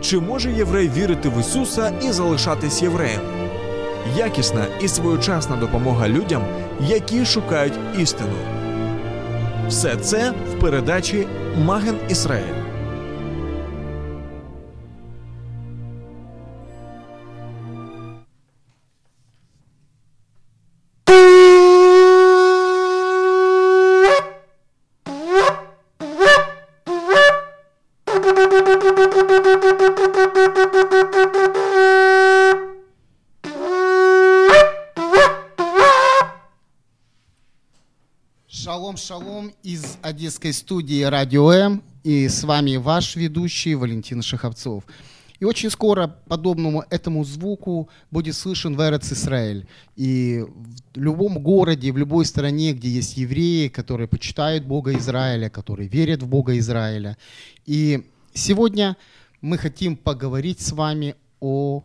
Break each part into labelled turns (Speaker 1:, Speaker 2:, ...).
Speaker 1: Чи може єврей вірити в Ісуса і залишатись євреєм? Якісна і своєчасна допомога людям, які шукають істину. Все це в передачі Маген Ісраїль.
Speaker 2: Из одесской студии Радио М. И с вами ваш ведущий Валентин Шаховцов. И очень скоро подобному этому звуку будет слышен в Эрец Израиль. И в любом городе, в любой стране, где есть евреи, которые почитают Бога Израиля, которые верят в Бога Израиля. И сегодня мы хотим поговорить с вами о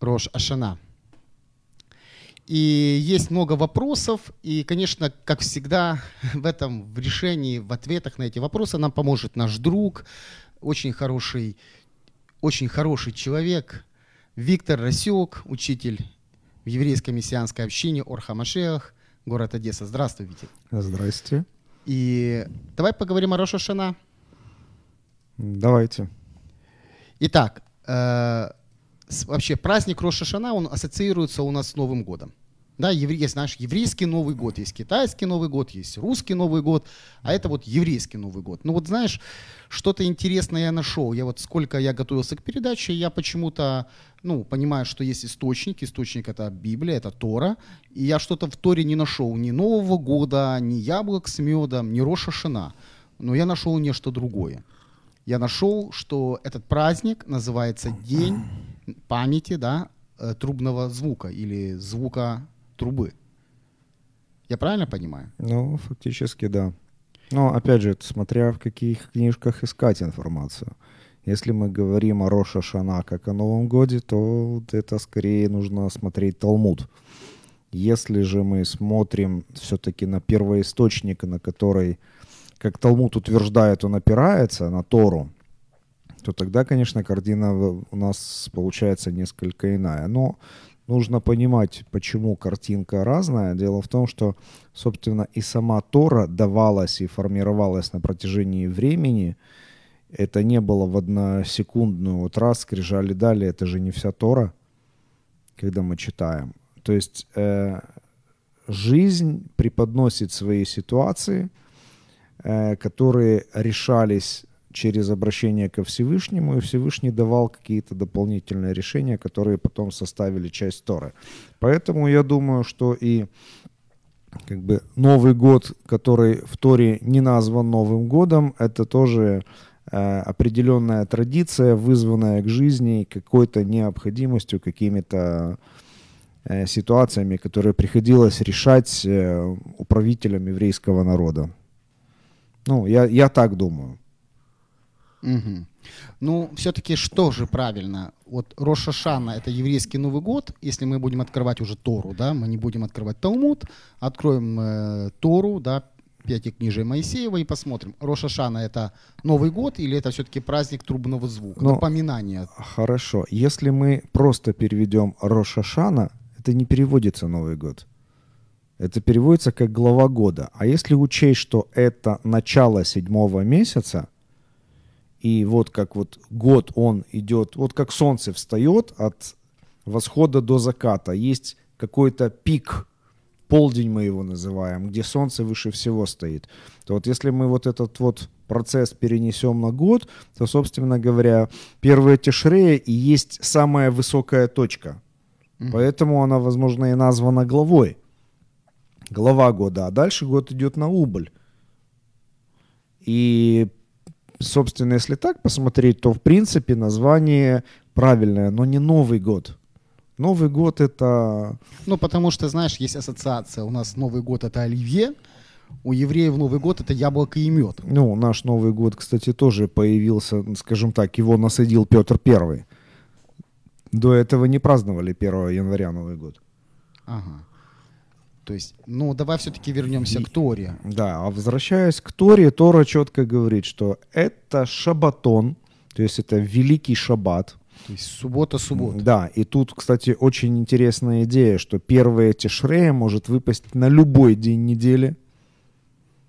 Speaker 2: Рош Ашана. И есть много вопросов, и, конечно, как всегда, в этом, в решении, в ответах на эти вопросы нам поможет наш друг, очень хороший, очень хороший человек, Виктор Расек, учитель в еврейской мессианской общине Орха Машех, город Одесса. Здравствуй, Витя.
Speaker 3: Здрасте.
Speaker 2: И давай поговорим о Роша Шана.
Speaker 3: Давайте.
Speaker 2: Итак, э, вообще праздник Роша Шана, он ассоциируется у нас с Новым годом. Да, есть наш еврейский Новый год, есть китайский Новый год, есть русский Новый год, а это вот еврейский Новый год. Ну вот знаешь, что-то интересное я нашел. Я вот сколько я готовился к передаче, я почему-то, ну, понимаю, что есть источник. Источник это Библия, это Тора. И я что-то в Торе не нашел. Ни Нового года, ни яблок с медом, ни Роша Шана. Но я нашел нечто другое я нашел, что этот праздник называется День памяти да, э, трубного звука или звука трубы. Я правильно понимаю?
Speaker 3: Ну, фактически, да. Но, опять же, смотря в каких книжках искать информацию. Если мы говорим о Роша Шана как о Новом Годе, то это скорее нужно смотреть Талмуд. Если же мы смотрим все-таки на первоисточник, на который, как Талмуд утверждает, он опирается, на Тору, то тогда, конечно, картина у нас получается несколько иная. Но нужно понимать, почему картинка разная. Дело в том, что, собственно, и сама Тора давалась и формировалась на протяжении времени. Это не было в односекундную вот раз скрижали дали, это же не вся Тора, когда мы читаем. То есть э, жизнь преподносит свои ситуации, э, которые решались через обращение ко Всевышнему, и Всевышний давал какие-то дополнительные решения, которые потом составили часть Торы. Поэтому я думаю, что и как бы Новый год, который в Торе не назван Новым годом, это тоже э, определенная традиция, вызванная к жизни какой-то необходимостью, какими-то э, ситуациями, которые приходилось решать э, управителям еврейского народа. Ну, я, я так думаю.
Speaker 2: Мгм. Ну, все-таки что же правильно? Вот Роша Шана – это еврейский Новый год. Если мы будем открывать уже Тору, да, мы не будем открывать Талмуд, откроем э, Тору, да, Пятикнижие Моисеева и посмотрим, Роша Шана – это Новый год или это все-таки праздник трубного звука,
Speaker 3: Ну,
Speaker 2: напоминание?
Speaker 3: Хорошо. Если мы просто переведем Рошашана, это не переводится Новый год. Это переводится как глава года. А если учесть, что это начало седьмого месяца, и вот как вот год он идет, вот как солнце встает от восхода до заката, есть какой-то пик, полдень мы его называем, где солнце выше всего стоит. То вот если мы вот этот вот процесс перенесем на год, то, собственно говоря, первая Тишрея и есть самая высокая точка. Поэтому она, возможно, и названа главой. Глава года, а дальше год идет на убыль. И собственно, если так посмотреть, то в принципе название правильное, но не Новый год. Новый год это...
Speaker 2: Ну, потому что, знаешь, есть ассоциация. У нас Новый год это оливье, у евреев Новый год это яблоко и мед.
Speaker 3: Ну, наш Новый год, кстати, тоже появился, скажем так, его насадил Петр Первый. До этого не праздновали 1 января Новый год.
Speaker 2: Ага. То есть, ну, давай все-таки вернемся к Торе.
Speaker 3: Да, а возвращаясь к Торе, Тора четко говорит, что это шабатон, то есть это великий шаббат.
Speaker 2: То есть суббота-суббота.
Speaker 3: Да, и тут, кстати, очень интересная идея, что первое Тишрея может выпасть на любой день недели.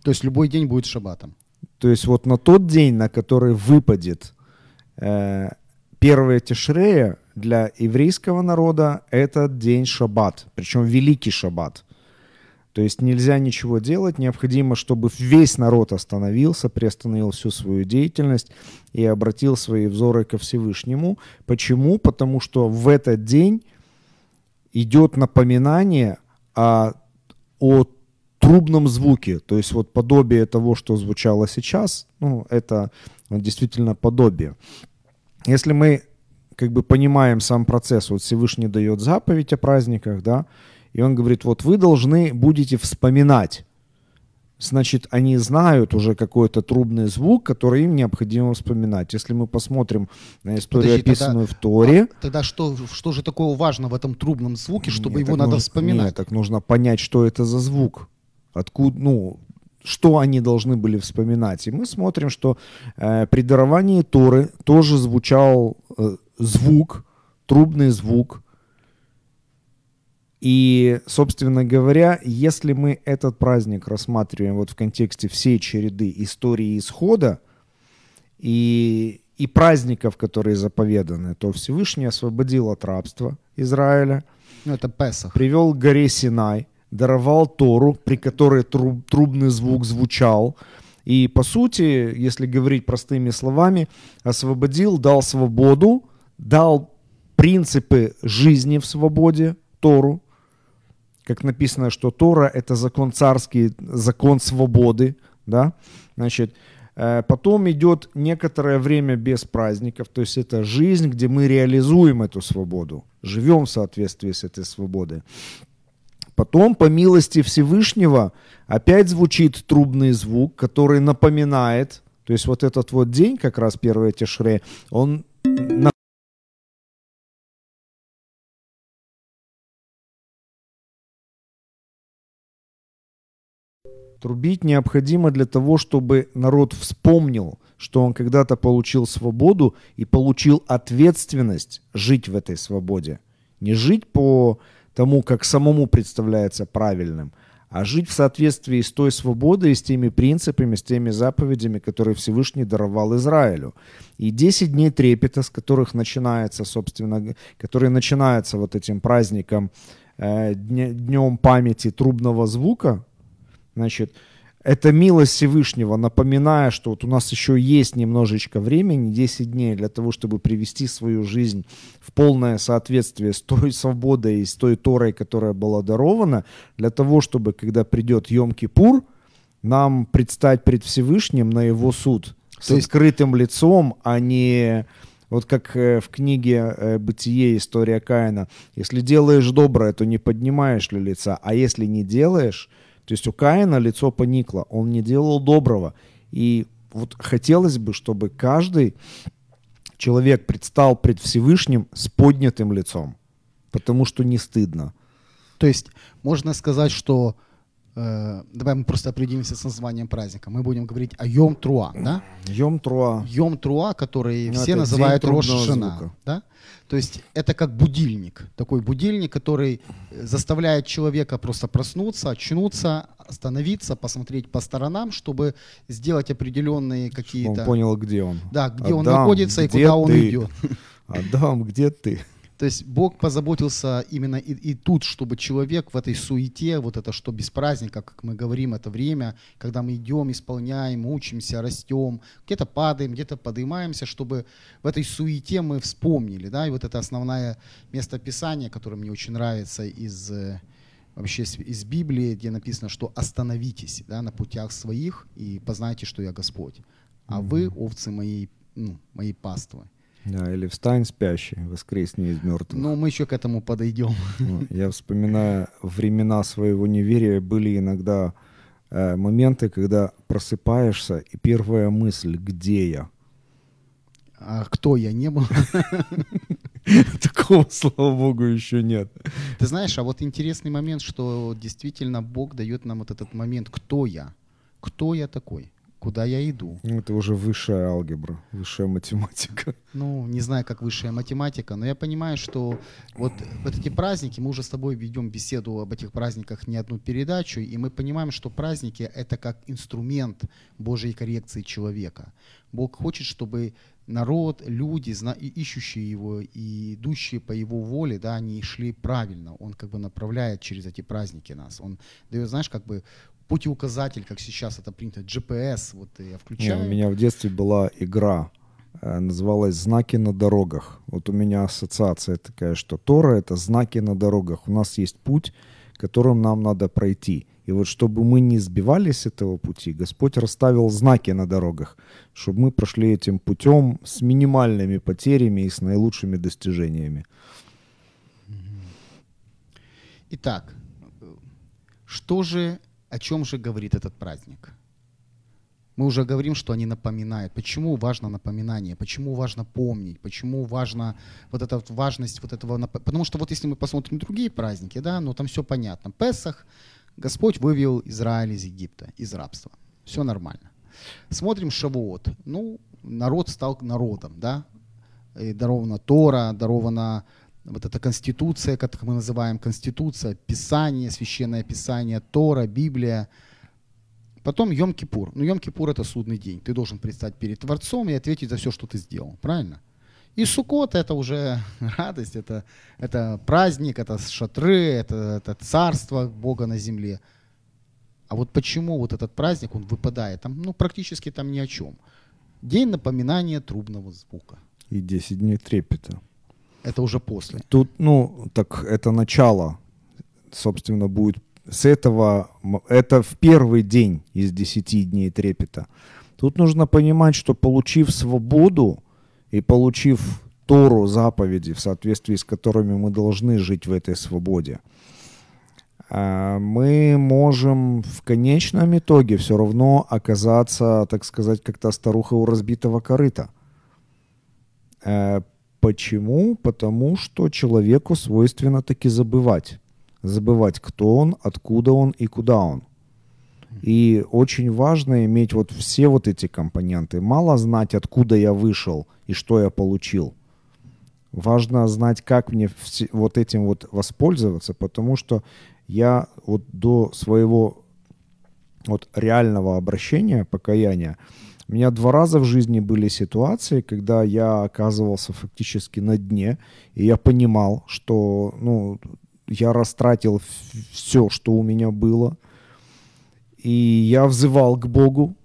Speaker 2: То есть любой день будет шаббатом.
Speaker 3: То есть вот на тот день, на который выпадет э, первое Тишрея для еврейского народа, это день шаббат, причем великий шаббат. То есть нельзя ничего делать, необходимо, чтобы весь народ остановился, приостановил всю свою деятельность и обратил свои взоры ко Всевышнему. Почему? Потому что в этот день идет напоминание о, о трубном звуке, то есть вот подобие того, что звучало сейчас, ну, это действительно подобие. Если мы как бы понимаем сам процесс, вот Всевышний дает заповедь о праздниках, да, и он говорит, вот вы должны будете вспоминать. Значит, они знают уже какой-то трубный звук, который им необходимо вспоминать. Если мы посмотрим на историю,
Speaker 2: Подожди,
Speaker 3: описанную
Speaker 2: тогда-
Speaker 3: в Торе,
Speaker 2: А тогда что, что же такого важного в этом трубном звуке, чтобы
Speaker 3: нет,
Speaker 2: его надо
Speaker 3: нужно-
Speaker 2: вспоминать?
Speaker 3: Нет, так нужно понять, что это за звук. Откуда, ну, что они должны были вспоминать. И мы смотрим, что э, при даровании Торы тоже звучал э, звук, трубный звук. И, собственно говоря, если мы этот праздник рассматриваем вот в контексте всей череды истории исхода и, и праздников, которые заповеданы, то Всевышний освободил от рабства Израиля,
Speaker 2: Ну, это Песах.
Speaker 3: привел к горе Синай, даровал Тору, при которой труб- трубный звук звучал. И, по сути, если говорить простыми словами, освободил, дал свободу, дал принципы жизни в свободе, Тору. Как написано, что Тора – это закон царский, закон свободы. Да? Значит, э, потом идет некоторое время без праздников, то есть это жизнь, где мы реализуем эту свободу, живем в соответствии с этой свободой. Потом, по милости Всевышнего, опять звучит трубный звук, который напоминает, то есть вот этот вот день, как раз первое Тишре, он Трубить необходимо для того, чтобы народ вспомнил, что он когда-то получил свободу и получил ответственность жить в этой свободе. Не жить по тому, как самому представляется правильным, а жить в соответствии с той свободой, с теми принципами, с теми заповедями, которые Всевышний даровал Израилю. И 10 дней трепета, с которых начинается, собственно, которые начинаются вот этим праздником, э, днем памяти трубного звука, Значит, это милость Всевышнего, напоминая, что вот у нас еще есть немножечко времени, 10 дней для того, чтобы привести свою жизнь в полное соответствие с той свободой и с той Торой, которая была дарована, для того, чтобы, когда придет Йом-Кипур, нам предстать пред Всевышним на его суд с
Speaker 2: То есть-
Speaker 3: открытым лицом, а не вот как э, в книге э, «Бытие. История Каина». Если делаешь доброе, то не поднимаешь ли лица, а если не делаешь, то есть у Каина лицо поникло, он не делал доброго. И вот хотелось бы, чтобы каждый человек предстал пред Всевышним с поднятым лицом, потому что не стыдно.
Speaker 2: То есть можно сказать, что э, давай мы просто определимся с названием праздника. Мы будем говорить о Йом Труа, да?
Speaker 3: Йом Труа.
Speaker 2: Йом Труа, который
Speaker 3: Ну,
Speaker 2: все называют
Speaker 3: день
Speaker 2: Рош
Speaker 3: трубного
Speaker 2: Шана,
Speaker 3: звука.
Speaker 2: да? То есть это как будильник, такой будильник, который э, заставляет человека просто проснуться, очнуться, остановиться, посмотреть по сторонам, чтобы сделать определенные
Speaker 3: Он
Speaker 2: какие-то...
Speaker 3: понял, где он.
Speaker 2: Да, где он
Speaker 3: Адам,
Speaker 2: находится и
Speaker 3: где
Speaker 2: куда он
Speaker 3: ты?
Speaker 2: идет.
Speaker 3: Адам, где ты?
Speaker 2: То есть Бог позаботился именно и, и тут, чтобы человек в этой суете, вот это что без праздника, как мы говорим, это время, когда мы идем, исполняем, учимся, растем, где-то падаем, где-то поднимаемся, чтобы в этой суете мы вспомнили, да, и вот это основное место Писания, которое мне очень нравится из э, вообще из Библии, где написано, что остановитесь да, на путях своих и познайте, что я Господь. а вы овцы моей, ну, моей паствы.
Speaker 3: Да, или встань спящий, воскресни из мертвых.
Speaker 2: Но мы еще к этому подойдем.
Speaker 3: Ну, Я вспоминаю времена своего неверия, были иногда э, моменты, когда просыпаешься, и первая мысль, где я?
Speaker 2: А кто я не был?
Speaker 3: Такого, слава богу, еще нет.
Speaker 2: Ты знаешь, а вот интересный момент, что действительно Бог дает нам вот этот момент, кто я? Кто я такой? Куда я иду?
Speaker 3: Ну, Это уже высшая алгебра, высшая математика.
Speaker 2: Ну, не знаю, как высшая математика, но я понимаю, что вот, вот эти праздники, мы уже с тобой ведем беседу об этих праздниках не одну передачу, и мы понимаем, что праздники — это как инструмент Божьей коррекции человека. Бог хочет, чтобы народ, люди, ищущие его и идущие по его воле, да, они шли правильно. Он как бы направляет через эти праздники нас. Он дает, знаешь, как бы путеуказатель, как сейчас это принято, GPS, вот я
Speaker 3: Не,
Speaker 2: включаю.
Speaker 3: у меня в детстве была игра, э, называлась «Знаки на дорогах». Вот у меня ассоциация такая, что Тора — это знаки на дорогах. У нас есть путь, которым нам надо пройти. И вот чтобы мы не сбивались с этого пути, Господь расставил знаки на дорогах, чтобы мы прошли этим путем с минимальными потерями и с наилучшими достижениями.
Speaker 2: Итак, э, что же, о чем же говорит этот праздник? Мы уже говорим, что они напоминают. Почему важно напоминание? Почему важно помнить? Почему важно вот эта вот важность вот этого? Потому что вот если мы посмотрим другие праздники, да, ну там все понятно. Песах, Господь вывел Израиль из Египта, из рабства. Все нормально. Смотрим Шавуот. Ну, народ стал народом, да. И дарована Тора, дарована вот эта конституция, как мы называем конституция, Писание, священное Писание, Тора, Библия. Потом Йом-Кипур. Ну, Йом-Кипур это судный день. Ты должен предстать перед Творцом и ответить за все, что ты сделал. Правильно? И Суккот это уже радость, это, это праздник, это шатры, это, это царство Бога на земле. А вот почему вот этот праздник, он выпадает? Там, ну, практически там ни о чем. День напоминания трубного звука.
Speaker 3: И 10 дней трепета.
Speaker 2: Это уже после.
Speaker 3: Тут, ну, так это начало, собственно, будет с этого, это в первый день из 10 дней трепета. Тут нужно понимать, что получив свободу и получив Тору, заповеди, в соответствии с которыми мы должны жить в этой свободе, а, мы можем в конечном итоге все равно оказаться, так сказать, как та старуха у разбитого корыта. Почему? Потому что человеку свойственно таки забывать. Забывать, кто он, откуда он и куда он. И очень важно иметь вот все вот эти компоненты. Мало знать, откуда я вышел и что я получил. Важно знать, как мне вот этим вот воспользоваться, потому что я вот до своего вот реального обращения, покаяния, у меня два раза в жизни были ситуации, когда я оказывался фактически на дне, и я понимал, что ну, я растратил все, что у меня было, и я взывал к Богу,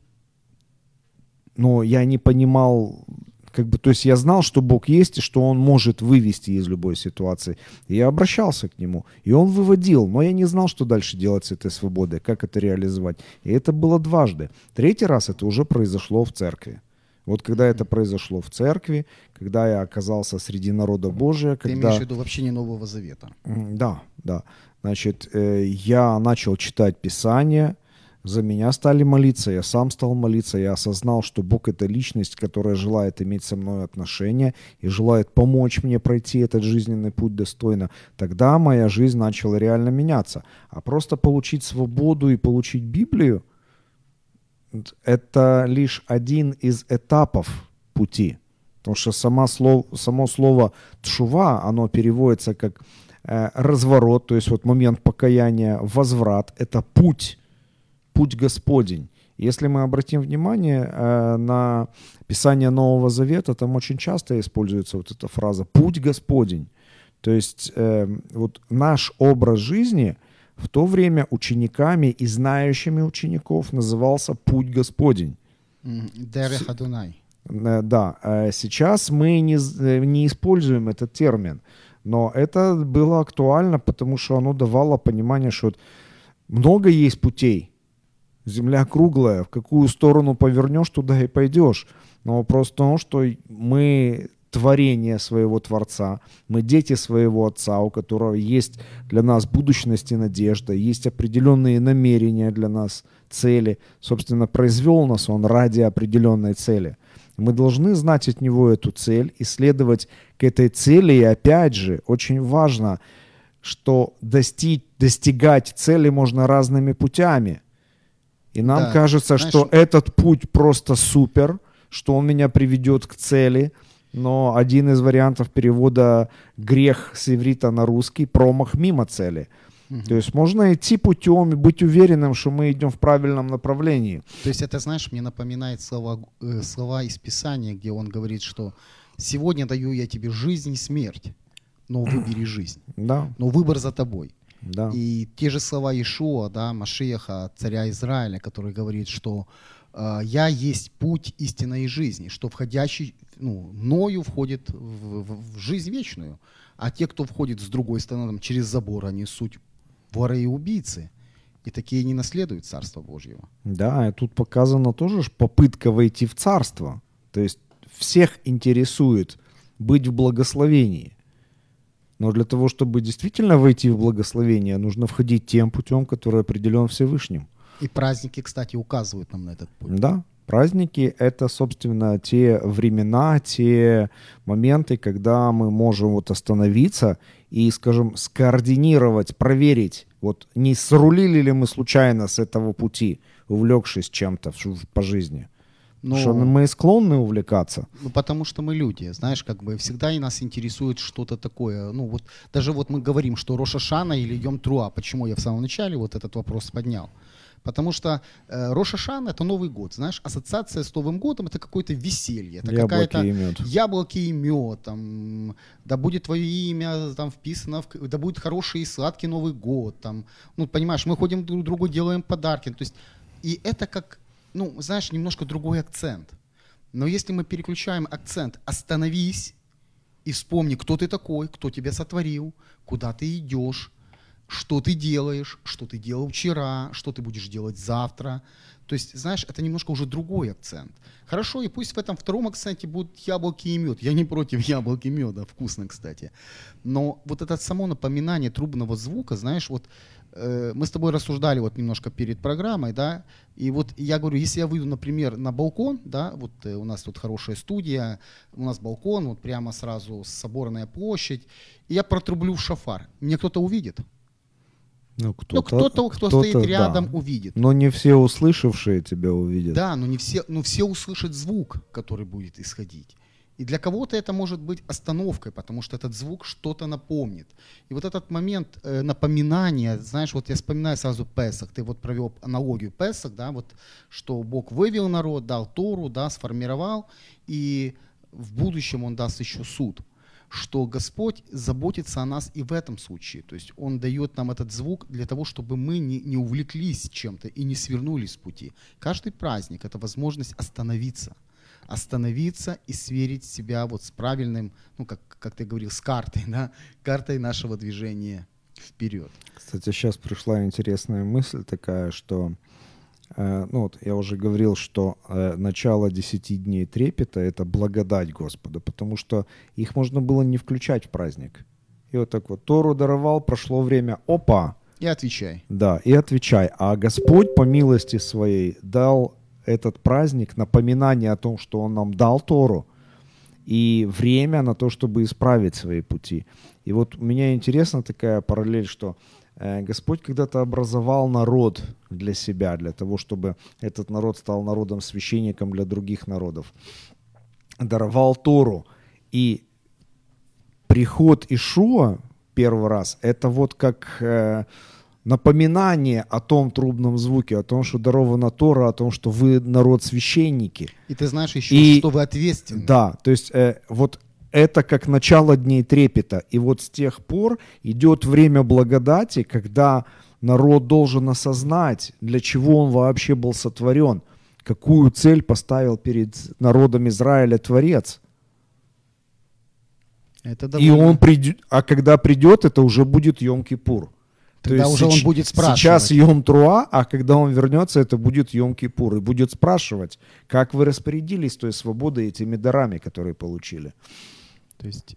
Speaker 3: но я не понимал, как бы, то есть я знал, что Бог есть и что Он может вывести из любой ситуации. И я обращался к Нему, и Он выводил, но я не знал, что дальше делать с этой свободой, как это реализовать. И это было дважды. Третий раз это уже произошло в церкви. Вот когда это произошло в церкви, когда я оказался среди народа Божия,
Speaker 2: Ты
Speaker 3: когда...
Speaker 2: имеешь в виду в общении Нового Завета.
Speaker 3: Да, да. Значит, э, я начал читать Писание, за меня стали молиться, я сам стал молиться, я осознал, что Бог это личность, которая желает иметь со мной отношения и желает помочь мне пройти этот жизненный путь достойно. Тогда моя жизнь начала реально меняться. А просто получить свободу и получить Библию, это лишь один из этапов пути. Потому что сама слово, само слово «тшува», оно переводится как э, разворот, то есть вот момент покаяния, возврат, это путь, путь Господень. Если мы обратим внимание э, на Писание Нового Завета, там очень часто используется вот эта фраза «путь Господень». То есть э, вот наш образ жизни в то время учениками и знающими учеников назывался «путь Господень».
Speaker 2: М, Дерех Адунай.
Speaker 3: Э, Да, сейчас мы не, не используем этот термин, но это было актуально, потому что оно давало понимание, что много есть путей. Земля круглая, в какую сторону повернешь, туда и пойдешь. Но вопрос в том, что мы творение своего Творца, мы дети своего Отца, у которого есть для нас будущность и надежда, есть определенные намерения для нас, цели. Собственно, произвел нас Он ради определенной цели. Мы должны знать от Него эту цель и следовать к этой цели. И опять же, очень важно, что достичь, достигать цели можно разными путями. И нам
Speaker 2: Да,
Speaker 3: кажется,
Speaker 2: знаешь,
Speaker 3: что этот путь просто супер, что он меня приведет к цели. Но один из вариантов перевода грех с иврита на русский промах мимо цели. То есть можно идти путем и быть уверенным, что мы идем в правильном направлении.
Speaker 2: То есть это, знаешь, мне напоминает слова, э, слова из Писания, где он говорит, что «сегодня даю я тебе жизнь и смерть, но выбери жизнь,
Speaker 3: Да,
Speaker 2: но выбор за тобой».
Speaker 3: Да.
Speaker 2: И те же слова Ишуа, да, Машеха, царя Израиля, который говорит, что э, «я есть путь, истина и жизни», что входящий, ну, мною входит в, в- в жизнь вечную, а те, кто входит с другой стороны, там, через забор, они суть воры и убийцы, и такие не наследуют Царство Божьего.
Speaker 3: Да, и тут показана тоже попытка войти в царство. То есть всех интересует быть в благословении. Но для того, чтобы действительно войти в благословение, нужно входить тем путем, который определен Всевышним.
Speaker 2: И праздники, кстати, указывают нам на этот путь.
Speaker 3: Да, праздники — это, собственно, те времена, те моменты, когда мы можем вот остановиться и, скажем, скоординировать, проверить, вот не срулили ли мы случайно с этого пути, увлекшись чем-то по жизни.
Speaker 2: Но-
Speaker 3: Что мы склонны увлекаться.
Speaker 2: Ну, потому что мы люди, знаешь, как бы всегда и нас интересует что-то такое. Ну, вот даже вот мы говорим, что Роша Шана или Йом Труа. Почему я в самом начале вот этот вопрос поднял? Потому что э, Роша Шана это Новый год, знаешь, ассоциация с Новым годом это какое-то веселье, это какая-то яблоки и мед, там, да будет твое имя там вписано, в, да будет хороший и сладкий Новый год, там, ну, понимаешь, мы ходим друг другу, делаем подарки, то есть, и это как, ну, знаешь, немножко другой акцент. Но если мы переключаем акцент, остановись и вспомни, кто ты такой, кто тебя сотворил, куда ты идешь, что ты делаешь, что ты делал вчера, что ты будешь делать завтра. То есть, знаешь, это немножко уже другой акцент. Хорошо, и пусть в этом втором акценте будут яблоки и мед. Я не против яблоки и меда, вкусно, кстати. Но вот это само напоминание трубного звука, знаешь, вот мы с тобой рассуждали вот немножко перед программой, да, и вот я говорю, если я выйду, например, на балкон, да, вот э, у нас тут хорошая студия, у нас балкон, вот прямо сразу соборная площадь, и я протрублю в шафар, мне кто-то увидит?
Speaker 3: Ну,
Speaker 2: ну, кто-то, кто стоит
Speaker 3: да.
Speaker 2: рядом, увидит.
Speaker 3: Но не все услышавшие тебя увидят.
Speaker 2: Да, но не все, но все услышат звук, который будет исходить. И для кого-то это может быть остановкой, потому что этот звук что-то напомнит. И вот этот момент э, напоминания, знаешь, вот я вспоминаю сразу Песах, ты вот провел аналогию Песах, да, вот что Бог вывел народ, дал Тору, да, сформировал, и в будущем Он даст еще суд что Господь заботится о нас и в этом случае. То есть Он дает нам этот звук для того, чтобы мы не, не увлеклись чем-то и не свернули с пути. Каждый праздник – это возможность остановиться. Остановиться и сверить себя вот с правильным, ну, как, как ты говорил, с картой, да, картой нашего движения вперед.
Speaker 3: Кстати, сейчас пришла интересная мысль такая, что э, ну вот я уже говорил, что э, начало 10 дней трепета это благодать Господа, потому что их можно было не включать в праздник. И вот так вот Тору даровал, прошло время, опа,
Speaker 2: И отвечай.
Speaker 3: да, и отвечай. А Господь по милости своей дал этот праздник, напоминание о том, что Он нам дал Тору, и время на то, чтобы исправить свои пути. И вот у меня интересна такая параллель, что э, Господь когда-то образовал народ для себя, для того, чтобы этот народ стал народом священником для других народов. Даровал Тору. И приход Ишуа первый раз, это вот как э, напоминание о том трубном звуке, о том, что дарована Тора, о том, что вы народ священники.
Speaker 2: И ты знаешь еще,
Speaker 3: И-
Speaker 2: что вы ответственны.
Speaker 3: Да, то есть э, вот это как начало дней трепета. И вот с тех пор идет время благодати, когда народ должен осознать, для чего он вообще был сотворен, какую цель поставил перед народом Израиля Творец.
Speaker 2: Это
Speaker 3: И
Speaker 2: довольно-
Speaker 3: он придет, а когда придет, это уже будет Йом-Кипур.
Speaker 2: Тогда уже он будет спрашивать.
Speaker 3: Сейчас Йом Труа, а когда он вернется, это будет Йом Кипур. И будет спрашивать, как вы распорядились той свободой этими дарами, которые получили.
Speaker 2: То есть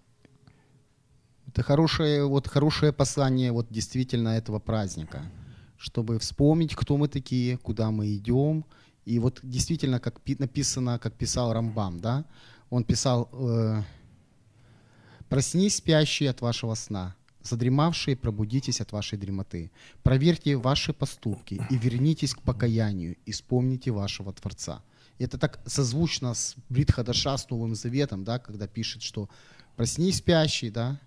Speaker 2: это хорошее, вот, хорошее послание вот действительно этого праздника, чтобы вспомнить, кто мы такие, куда мы идем. И вот действительно, как пи- написано, как писал Рамбам, да, он писал, э, «Проснись, спящие от вашего сна, задремавшие, пробудитесь от вашей дремоты. Проверьте ваши поступки и вернитесь к покаянию, и вспомните вашего Творца». Это так созвучно с Брит Хадаша, с Новым Заветом, да, когда пишет, что «проснись, спящий», да,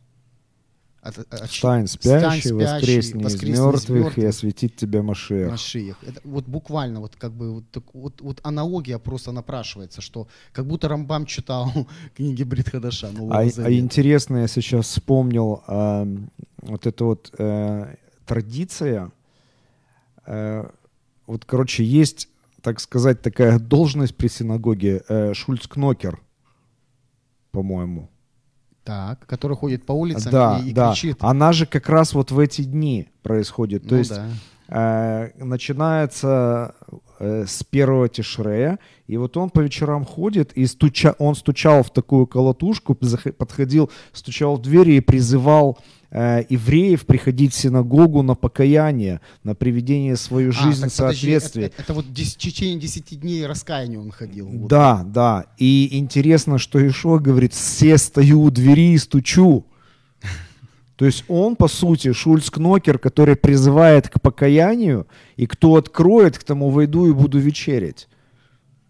Speaker 2: от- от- от-
Speaker 3: Встань, спящий, воскресни из мертвых, и осветит тебя Машех.
Speaker 2: Машиях. Это вот буквально вот как бы вот, так- вот, вот аналогия просто напрашивается, что как будто Рамбам читал книги Бритхадаша
Speaker 3: А, а интересно, я сейчас вспомнил эм, вот эта вот э, традиция. Э, вот, короче, есть, так сказать, такая должность при синагоге э, Шульцкнокер, по-моему.
Speaker 2: Так, который ходит по улицам
Speaker 3: да,
Speaker 2: и, и
Speaker 3: да.
Speaker 2: кричит.
Speaker 3: Она же как раз вот в эти дни происходит. То
Speaker 2: Ну
Speaker 3: есть
Speaker 2: да.
Speaker 3: э, начинается э, с первого тишрея, и вот он по вечерам ходит, и стуча, он стучал в такую колотушку, подходил, стучал в двери и призывал э, евреев приходить в синагогу на покаяние, на приведение свою
Speaker 2: А,
Speaker 3: жизнь
Speaker 2: так
Speaker 3: в
Speaker 2: подожди,
Speaker 3: соответствии.
Speaker 2: Это, это вот в течение 10 дней раскаяния он ходил. Вот.
Speaker 3: Да, да. И интересно, что Ишо говорит, все стою у двери и стучу. То есть он, по сути, Шульц Кнокер, который призывает к покаянию, и кто откроет, к тому войду и буду вечерять.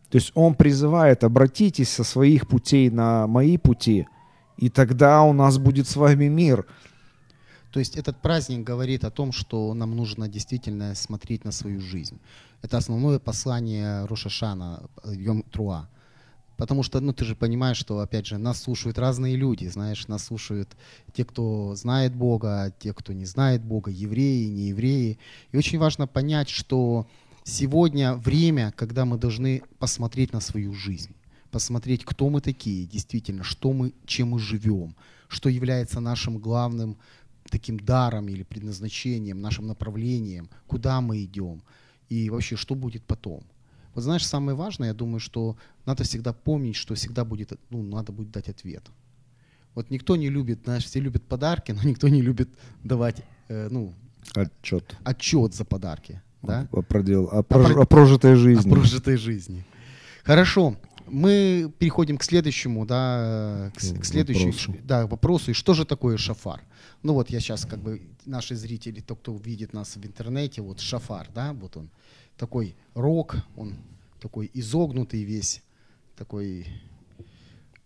Speaker 3: То есть он призывает, обратитесь со своих путей на мои пути, и тогда у нас будет с вами мир.
Speaker 2: То есть этот праздник говорит о том, что нам нужно действительно смотреть на свою жизнь. Это основное послание Рошашана, Йом Труа. Потому что, ну, ты же понимаешь, что, опять же, нас слушают разные люди, знаешь, нас слушают те, кто знает Бога, те, кто не знает Бога, евреи, не евреи. И очень важно понять, что сегодня время, когда мы должны посмотреть на свою жизнь, посмотреть, кто мы такие, действительно, что мы, чем мы живем, что является нашим главным таким даром или предназначением, нашим направлением, куда мы идем и вообще, что будет потом. Вот знаешь, самое важное, я думаю, что надо всегда помнить, что всегда будет, ну, надо будет дать ответ. Вот никто не любит, знаешь, все любят подарки, но никто не любит давать, э, ну,
Speaker 3: Отчет
Speaker 2: отчет за подарки, да?
Speaker 3: о, продел- о,
Speaker 2: О
Speaker 3: прож-
Speaker 2: про-
Speaker 3: о прожитой жизни.
Speaker 2: О прожитой жизни. Хорошо, мы переходим к следующему, да, к, к следующему,
Speaker 3: Вопросу.
Speaker 2: да, вопросу. И что же такое шафар? Ну вот я сейчас как бы наши зрители, тот, кто видит нас в интернете, вот шафар, да, вот он такой рог, он такой изогнутый весь, такой.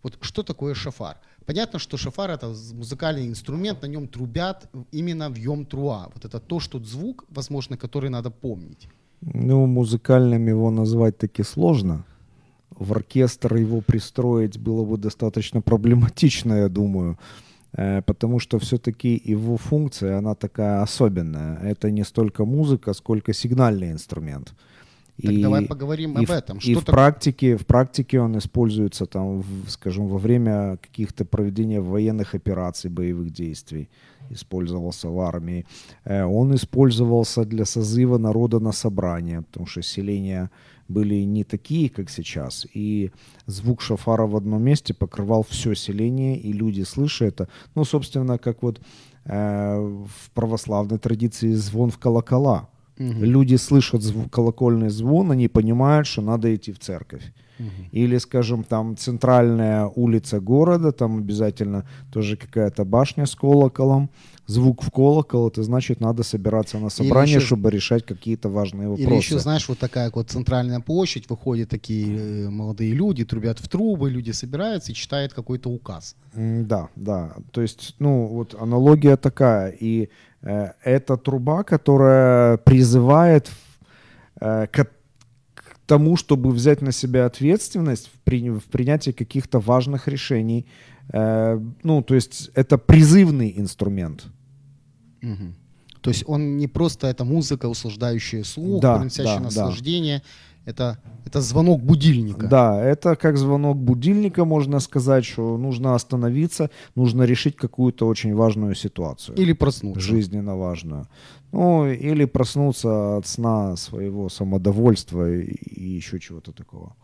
Speaker 2: Вот что такое шафар? Понятно, что шафар это музыкальный инструмент, на нем трубят именно в йом труа. Вот это то, что звук, возможно, который надо помнить.
Speaker 3: Ну, музыкальным его назвать таки сложно. В оркестр его пристроить было бы достаточно проблематично, я думаю. Э, Потому что все-таки его функция, она такая особенная. Это не столько музыка, сколько сигнальный инструмент.
Speaker 2: Так давай поговорим
Speaker 3: и
Speaker 2: об этом.
Speaker 3: И
Speaker 2: Что
Speaker 3: в
Speaker 2: так-
Speaker 3: практике, в практике он используется, там, в- скажем, во время каких-то проведения военных операций, боевых действий. Использовался в армии. Э, Он использовался для созыва народа на собрание, потому что селения были не такие, как сейчас. И звук шафара в одном месте покрывал все селение, и люди, слыша это, ну, собственно, как вот э, в православной традиции звон в колокола. Люди слышат зву- колокольный звон, они понимают, что надо идти в церковь. Или, скажем, там центральная улица города, там обязательно тоже какая-то башня с колоколом, звук в колокол, это значит, надо собираться на собрание,
Speaker 2: еще-
Speaker 3: чтобы решать какие-то важные вопросы.
Speaker 2: Или еще, знаешь, вот такая вот центральная площадь, выходят такие э, молодые люди, трубят в трубы, люди собираются и читают какой-то указ.
Speaker 3: Да, да. То есть, ну, вот аналогия такая. И это труба, которая призывает э, к, тому, чтобы взять на себя ответственность в, при- в принятии каких-то важных решений. Э, ну, то есть это призывный инструмент.
Speaker 2: Мгм. То есть он не просто это музыка, услаждающая слух,
Speaker 3: Да,
Speaker 2: приносящая
Speaker 3: да, да.
Speaker 2: Это, это звонок будильника.
Speaker 3: Да, это как звонок будильника, можно сказать, что нужно остановиться, нужно решить какую-то очень важную ситуацию.
Speaker 2: Или проснуться.
Speaker 3: жизненно важную. Ну, или проснуться от сна своего самодовольства и, и еще чего-то такого.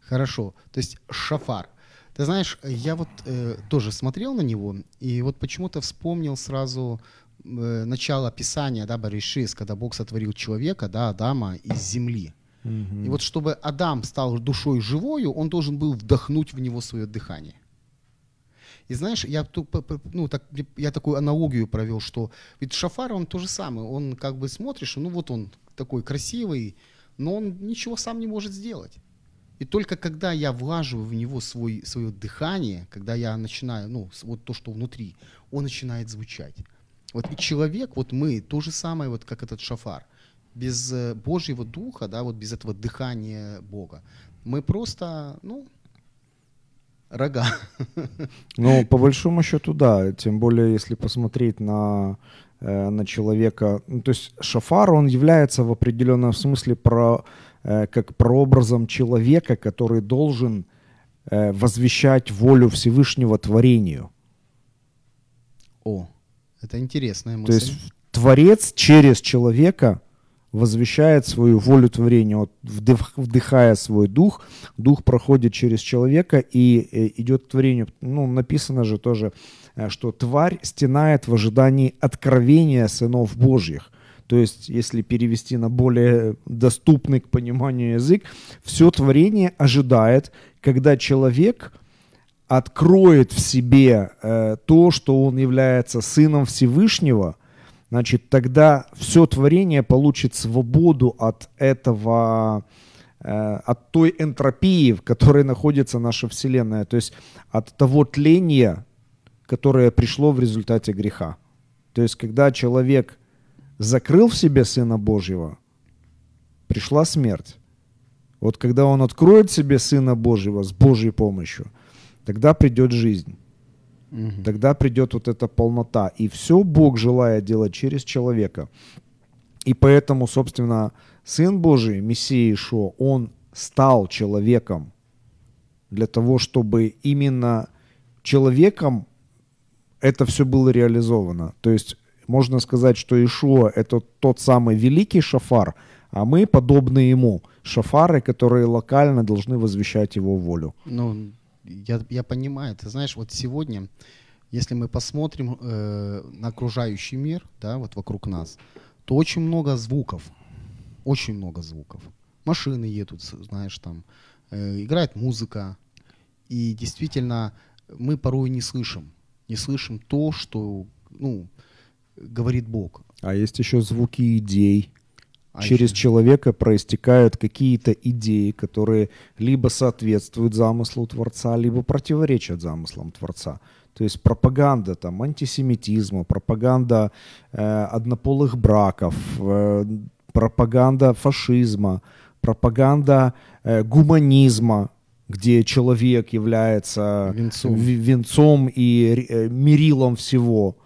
Speaker 2: Хорошо. То есть шафар. Ты знаешь, я вот э, тоже смотрел на него, и вот почему-то вспомнил сразу э, начало Писания, да, Баришис, когда Бог сотворил человека, да, Адама из земли. И вот чтобы Адам стал душой живою, он должен был вдохнуть в него свое дыхание. И знаешь, я, ну, так, я такую аналогию провел, что ведь Шафар, он то же самое, он как бы смотришь, ну вот он такой красивый, но он ничего сам не может сделать. И только когда я влаживаю в него свой, свое дыхание, когда я начинаю, ну, вот то, что внутри, он начинает звучать. Вот и человек, вот мы, то же самое, вот как этот шафар. Без э, Божьего духа, да, вот без этого дыхания Бога, мы просто, ну, рога.
Speaker 3: Ну, по большому счету, да. Тем более, если посмотреть на, э, на человека. Ну, то есть шафар, он является в определенном смысле про, э, как прообразом человека, который должен возвещать волю Всевышнего творению.
Speaker 2: О, это интересная мысль.
Speaker 3: То есть Творец через человека возвещает свою волю творения, вот вдых- вдыхая свой дух, дух проходит через человека и э, идет творению. Ну, написано же тоже, э, что тварь стенает в ожидании откровения сынов Божьих. То есть, если перевести на более доступный к пониманию язык, все творение ожидает, когда человек откроет в себе э, то, что он является сыном Всевышнего, значит, тогда все творение получит свободу от этого, э, от той энтропии, в которой находится наша Вселенная, то есть от того тления, которое пришло в результате греха. То есть, когда человек закрыл в себе Сына Божьего, пришла смерть. Вот когда он откроет себе Сына Божьего с Божьей помощью, тогда придет жизнь.
Speaker 2: Мгм.
Speaker 3: Тогда придет вот эта полнота. И все Бог желает делать через человека. И поэтому, собственно, Сын Божий, Мессия Ишо, Он стал человеком для того, чтобы именно человеком это все было реализовано. То есть можно сказать, что Ишуа – это тот самый великий шафар, а мы подобны ему. Шафары, которые локально должны возвещать его волю.
Speaker 2: Ну, я, я понимаю. Ты знаешь, вот сегодня, если мы посмотрим э, на окружающий мир, да, вот вокруг нас, то очень много звуков. Очень много звуков. Машины едут, знаешь, там, э, играет музыка. И действительно, мы порой не слышим. Не слышим то, что, ну, говорит Бог.
Speaker 3: А есть еще звуки идей.
Speaker 2: А
Speaker 3: Через
Speaker 2: еще-
Speaker 3: человека проистекают какие-то идеи, которые либо соответствуют замыслу Творца, либо противоречат замыслам Творца. То есть пропаганда там, антисемитизма, пропаганда э, однополых браков, э, пропаганда фашизма, пропаганда э, гуманизма, где человек является
Speaker 2: Венцом.
Speaker 3: венцом и э, мерилом всего.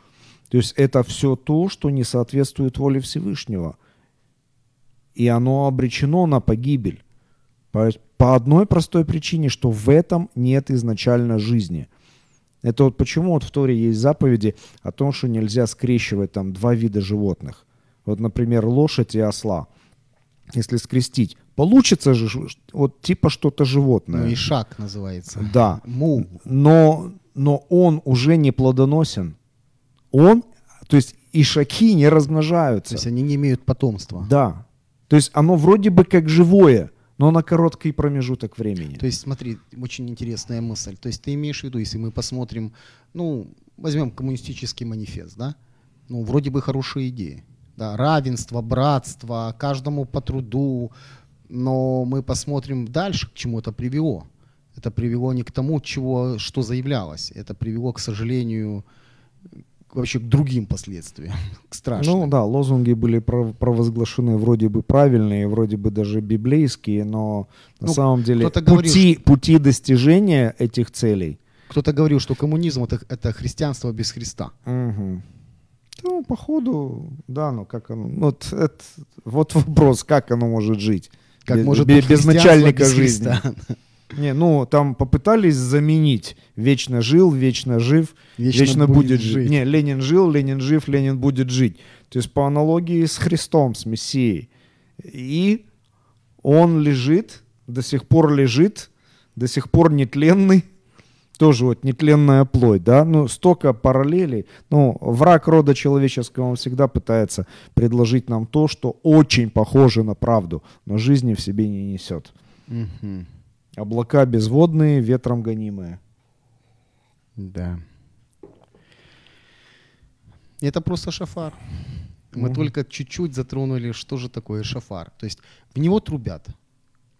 Speaker 3: То есть это все то, что не соответствует воле Всевышнего. И оно обречено на погибель. По, по одной простой причине, что в этом нет изначально жизни. Это вот почему вот в Торе есть заповеди о том, что нельзя скрещивать там два вида животных. Вот, например, лошадь и осла. Если скрестить, получится же вот типа что-то животное.
Speaker 2: Ну, и шаг называется.
Speaker 3: Да.
Speaker 2: Му.
Speaker 3: Но, но он уже не плодоносен. Он, то есть ишаки не размножаются.
Speaker 2: То есть они не имеют потомства.
Speaker 3: Да. То есть оно вроде бы как живое, но на короткий промежуток времени.
Speaker 2: То есть, смотри, очень интересная мысль. То есть ты имеешь в виду, если мы посмотрим, ну, возьмем коммунистический манифест, да? Ну, вроде бы хорошие идеи. Да, равенство, братство, каждому по труду. Но мы посмотрим дальше, к чему это привело. Это привело не к тому, чего, что заявлялось. Это привело, к сожалению, вообще к другим последствиям, к страшным.
Speaker 3: Ну да, лозунги были пров- провозглашены вроде бы правильные, вроде бы даже библейские, но на
Speaker 2: Ну,
Speaker 3: самом деле
Speaker 2: кто-то говорил,
Speaker 3: пути, пути достижения этих целей
Speaker 2: Кто-то говорил, что коммунизм это, это христианство без Христа.
Speaker 3: Мгм. Ну, походу, да, ну как оно... Вот, это, вот вопрос, как оно может жить.
Speaker 2: Как
Speaker 3: без,
Speaker 2: может быть
Speaker 3: без начальника
Speaker 2: без
Speaker 3: жизни.
Speaker 2: Христа?
Speaker 3: Не, ну там попытались заменить. Вечно жил, вечно жив, вечно, будет, жить. Не, Ленин жил, Ленин жив, Ленин будет жить. То есть по аналогии с Христом, с Мессией. И он лежит, до сих пор лежит, до сих пор нетленный. Тоже вот нетленная плоть, да, ну столько параллелей. Ну, враг рода человеческого, он всегда пытается предложить нам то, что очень похоже на правду, но жизни в себе не несет.
Speaker 2: Мгм.
Speaker 3: Облака безводные, ветром гонимые.
Speaker 2: Да. Это просто шафар. Мы
Speaker 3: Мгм.
Speaker 2: только чуть-чуть затронули, что же такое шафар. То есть в него трубят.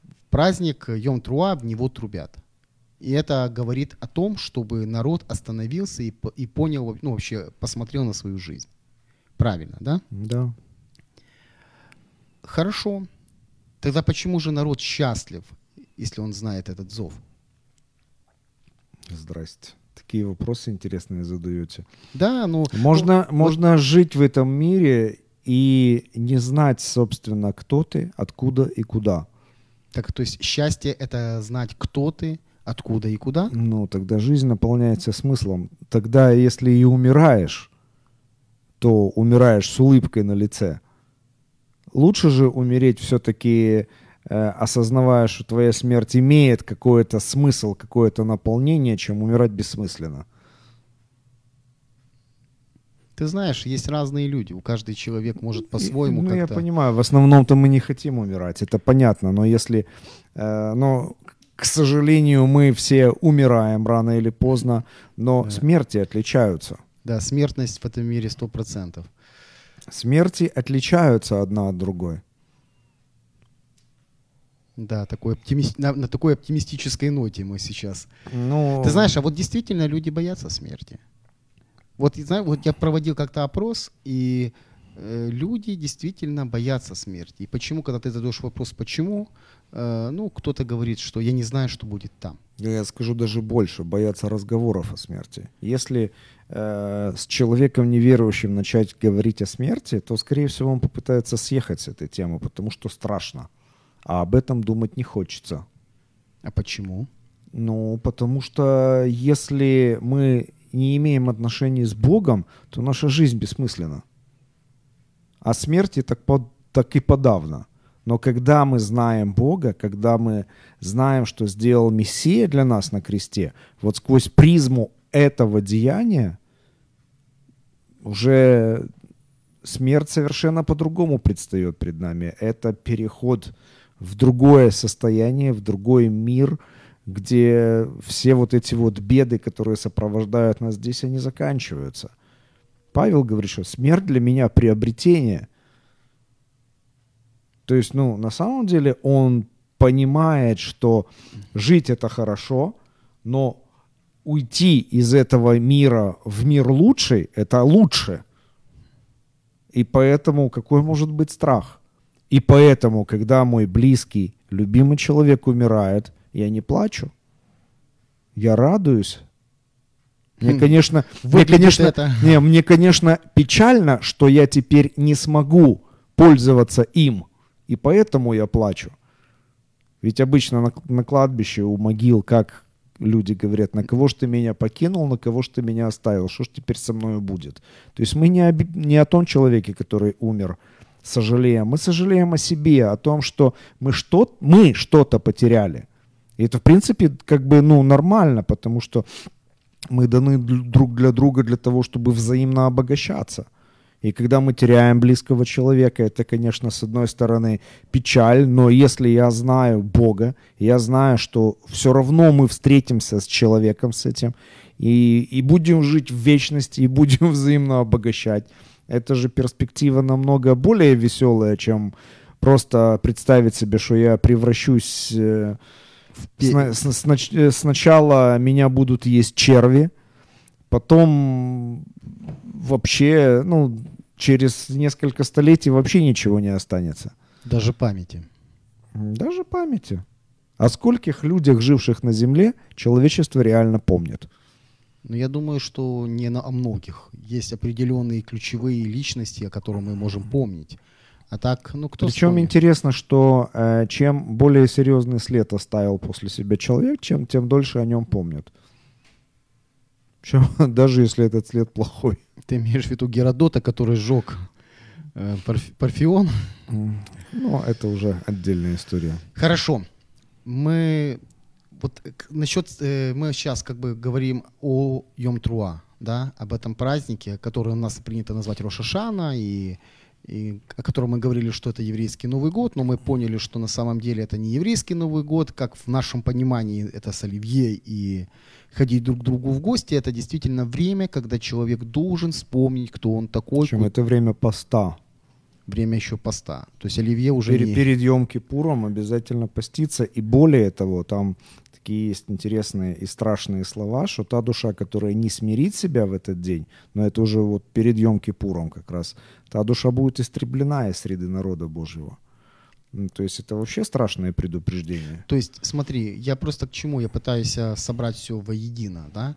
Speaker 2: В праздник Йом-Труа в него трубят. И это говорит о том, чтобы народ остановился и, и понял, ну вообще посмотрел на свою жизнь. Правильно, да?
Speaker 3: Да.
Speaker 2: Хорошо. Тогда почему же народ счастлив, если он знает этот зов?
Speaker 3: Здрасте. Такие вопросы интересные задаете.
Speaker 2: Да, ну...
Speaker 3: Можно,
Speaker 2: ну,
Speaker 3: можно жить в этом мире и не знать, собственно, кто ты, откуда и куда.
Speaker 2: Так, то есть счастье — это знать, кто ты, откуда и куда?
Speaker 3: Ну, тогда жизнь наполняется смыслом. Тогда, если и умираешь, то умираешь с улыбкой на лице. Лучше же умереть все-таки, осознавая, что твоя смерть имеет какой-то смысл, какое-то наполнение, чем умирать бессмысленно.
Speaker 2: Ты знаешь, есть разные люди, у каждый человек может по-своему
Speaker 3: Ну, я
Speaker 2: как-то...
Speaker 3: понимаю, в основном-то мы не хотим умирать, это понятно, но если... э, но, к сожалению, мы все умираем рано или поздно, но
Speaker 2: Да.
Speaker 3: смерти отличаются.
Speaker 2: Да, смертность в этом мире 100%.
Speaker 3: Смерти отличаются одна от другой.
Speaker 2: Да, такой оптимис- на, на такой оптимистической ноте мы сейчас.
Speaker 3: Ну,
Speaker 2: Ты знаешь, а вот действительно люди боятся смерти. Вот, знаю, вот я проводил как-то опрос, и э, люди действительно боятся смерти. И почему, когда ты задаешь вопрос «почему?», э, ну, кто-то говорит, что я не знаю, что будет там.
Speaker 3: я скажу даже больше, боятся разговоров о смерти. Если э, с человеком неверующим начать говорить о смерти, то, скорее всего, он попытается съехать с этой темы, потому что страшно. А об этом думать не хочется.
Speaker 2: А почему?
Speaker 3: Ну, потому что если мы не имеем отношений с Богом, то наша жизнь бессмысленна. А смерти так, по- так и подавно. Но когда мы знаем Бога, когда мы знаем, что сделал Мессия для нас на кресте, вот сквозь призму этого деяния уже смерть совершенно по-другому предстает пред нами. Это переход в другое состояние, в другой мир, где все вот эти вот беды, которые сопровождают нас здесь, они заканчиваются. Павел говорит, что смерть для меня приобретение. То есть, ну, на самом деле он понимает, что жить это хорошо, но уйти из этого мира в мир лучший – это лучше. И поэтому какой может быть страх? И поэтому, когда мой близкий, любимый человек умирает, я не плачу. Я радуюсь. Мне,
Speaker 2: Хм.
Speaker 3: конечно, мне,
Speaker 2: Выглядит
Speaker 3: конечно,
Speaker 2: это-
Speaker 3: не, мне, конечно, печально, что я теперь не смогу пользоваться им. И поэтому я плачу. Ведь обычно на, на кладбище у могил, как люди говорят, на кого ж ты меня покинул, на кого ж ты меня оставил, что ж теперь со мной будет. То есть мы не, оби- не о том человеке, который умер, сожалеем. Мы сожалеем о себе, о том, что мы, что, мы что-то потеряли. И это, в принципе, как бы, ну, нормально, потому что мы даны друг для друга для того, чтобы взаимно обогащаться. И когда мы теряем близкого человека, это, конечно, с одной стороны печаль, но если я знаю Бога, я знаю, что все равно мы встретимся с человеком с этим, и, и будем жить в вечности, и будем взаимно обогащать. Это же перспектива намного более веселая, чем просто представить себе, что я превращусь... э, сна- с- снач- э, сначала меня будут есть черви, потом вообще, ну, через несколько столетий вообще ничего не останется.
Speaker 2: Даже памяти.
Speaker 3: Даже памяти. О скольких людях, живших на Земле, человечество реально помнит.
Speaker 2: Но я думаю, что не на о многих. Есть определенные ключевые личности, о которых мы можем помнить. А так, ну кто
Speaker 3: Причем
Speaker 2: вспомнит?
Speaker 3: интересно, что э, чем более серьезный след оставил после себя человек, чем тем дольше о нем помнят. Причем даже если этот след плохой.
Speaker 2: Ты имеешь в виду Геродота, который сжег э, Парф- Парфион?
Speaker 3: Ну, это уже отдельная история.
Speaker 2: Хорошо. Мы вот э, насчет э, мы сейчас как бы говорим о Йом Труа, да, об этом празднике, который у нас принято назвать Рошашана и и о котором мы говорили, что это еврейский Новый год, но мы поняли, что на самом деле это не еврейский Новый год, как в нашем понимании это с оливье и ходить друг к другу в гости, это действительно время, когда человек должен вспомнить, кто он такой,
Speaker 3: Причем это время поста.
Speaker 2: время еще поста. То есть оливье уже
Speaker 3: Перед,
Speaker 2: не...
Speaker 3: перед Йом Кипуром обязательно поститься. И более того, там такие есть интересные и страшные слова, что та душа, которая не смирит себя в этот день, но это уже вот перед Йом Кипуром как раз, та душа будет истреблена из среды народа Божьего. То есть это вообще страшное предупреждение.
Speaker 2: То есть, смотри, я просто к чему? Я пытаюсь а, собрать все воедино, да?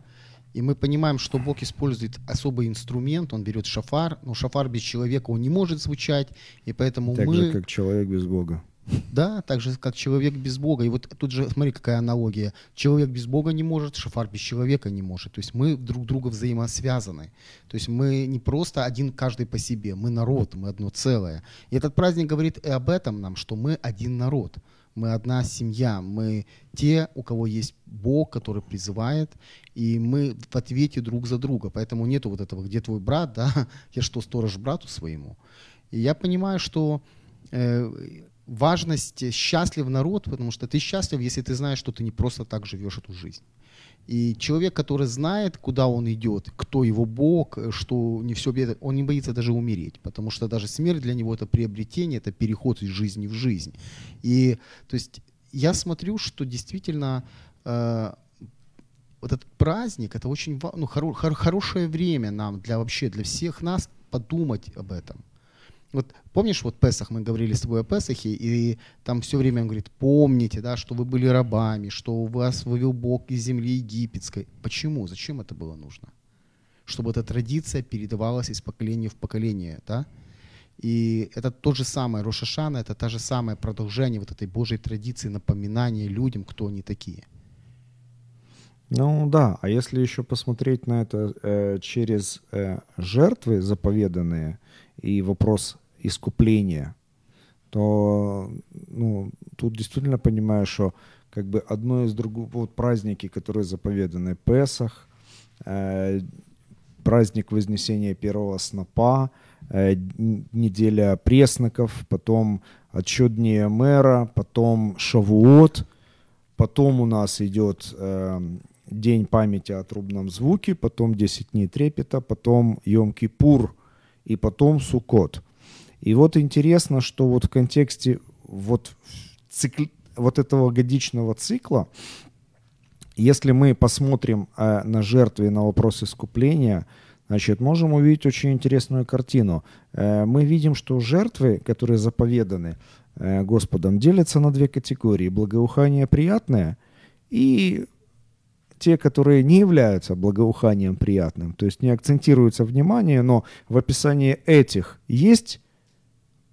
Speaker 2: И мы понимаем, что Бог использует особый инструмент, он берет шафар, но шафар без человека он не может звучать, и поэтому
Speaker 3: Так
Speaker 2: мы,
Speaker 3: же, как человек без Бога.
Speaker 2: Да, так же, как человек без Бога. И вот тут же, смотри, какая аналогия. Человек без Бога не может, шафар без человека не может. То есть мы друг друга взаимосвязаны. То есть мы не просто один каждый по себе, мы народ, мы одно целое. И этот праздник говорит и об этом нам, что мы один народ. Мы одна семья, мы те, у кого есть Бог, который призывает, и мы в ответе друг за друга. Поэтому нету вот этого, где твой брат, да, я что, сторож брату своему. И я понимаю, что э, важность счастлив народ, потому что ты счастлив, если ты знаешь, что ты не просто так живешь эту жизнь. И человек, который знает, куда он идет, кто его Бог, э, что не все беда, он не боится даже умереть, потому что даже смерть для него это приобретение, это переход из жизни в жизнь. И то есть я смотрю, что действительно э, вот этот праздник, это очень ну, хоро- хор- хорошее время нам для вообще для всех нас подумать об этом. Вот помнишь, вот Песах, мы говорили с тобой о Песахе, и там все время он говорит, помните, да, что вы были рабами, что вас вывел Бог из земли египетской. Почему? Зачем это было нужно? Чтобы эта традиция передавалась из поколения в поколение, да? И это то же самое, Рошашана, это та же самое продолжение вот этой Божьей традиции, напоминания людям, кто они такие.
Speaker 3: Ну да, а если еще посмотреть на это э, через э, жертвы заповеданные и вопрос искупления, то ну, тут действительно понимаю, что как бы одно из другого, вот праздники, которые заповеданы, Песах, э, праздник Вознесения первого снопа, э, неделя пресноков, потом отчет дней мэра, потом Шавуот, потом у нас идет э, День памяти о трубном звуке, потом 10 дней трепета, потом Йом-Кипур и потом Суккот. И вот интересно, что вот в контексте вот, цикл- вот этого годичного цикла, если мы посмотрим э, на жертвы и на вопрос искупления, значит, можем увидеть очень интересную картину. Э, мы видим, что жертвы, которые заповеданы э, Господом, делятся на две категории. Благоухание приятное и те, которые не являются благоуханием приятным, то есть не акцентируется внимание, но в описании этих есть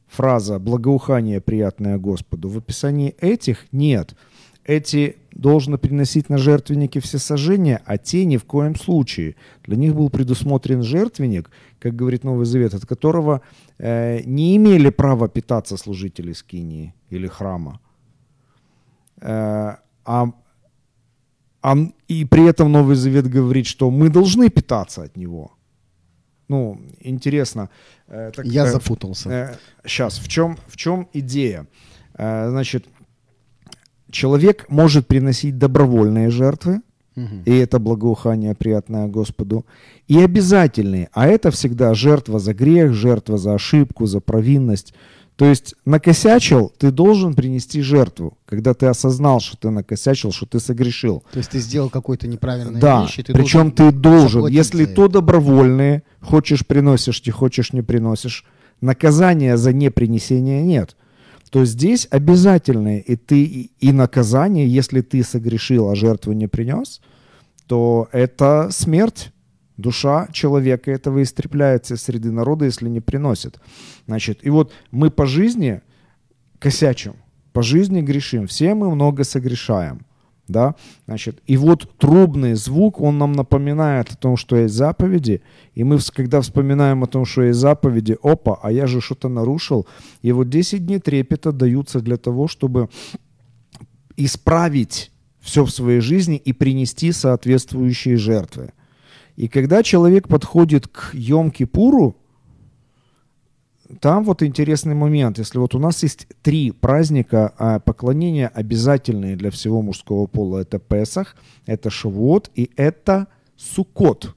Speaker 3: фраза «благоухание приятное Господу», в описании этих нет. Эти должны приносить на жертвенники все сожжения, а те ни в коем случае. Для них был предусмотрен жертвенник, как говорит Новый Завет, от которого э, не имели права питаться служители скинии или храма. Э, а и при этом Новый Завет говорит, что мы должны питаться от него. Ну, интересно. э, так,
Speaker 2: Я
Speaker 3: э,
Speaker 2: запутался.
Speaker 3: сейчас, в чем, в чем идея? Э, значит, человек может приносить добровольные жертвы,
Speaker 2: Мгм.
Speaker 3: и это благоухание приятное Господу, и обязательные, а это всегда жертва за грех, жертва за ошибку, за провинность. То есть накосячил, ты должен принести жертву, когда ты осознал, что ты накосячил, что ты согрешил.
Speaker 2: То есть ты сделал какой-то неправильный
Speaker 3: Да,
Speaker 2: вещь, и ты
Speaker 3: причем
Speaker 2: должен
Speaker 3: ты должен, если то добровольные, хочешь приносишь, не хочешь не приносишь, наказания за непринесение нет. То здесь обязательные и ты и наказание, если ты согрешил, а жертву не принес, то это смерть. Душа человека этого истрепляется из среды народа, если не приносит. Значит, и вот мы по жизни косячим, по жизни грешим. Все мы много согрешаем. Да? Значит, и вот трубный звук, он нам напоминает о том, что есть заповеди, и мы, когда вспоминаем о том, что есть заповеди, опа, а я же что-то нарушил, и вот 10 дней трепета даются для того, чтобы исправить все в своей жизни и принести соответствующие жертвы. И когда человек подходит к Йом-Кипуру, там вот интересный момент. Если вот у нас есть три праздника а, поклонения обязательные для всего мужского пола. Это Песах, это Шавуот и это Суккот.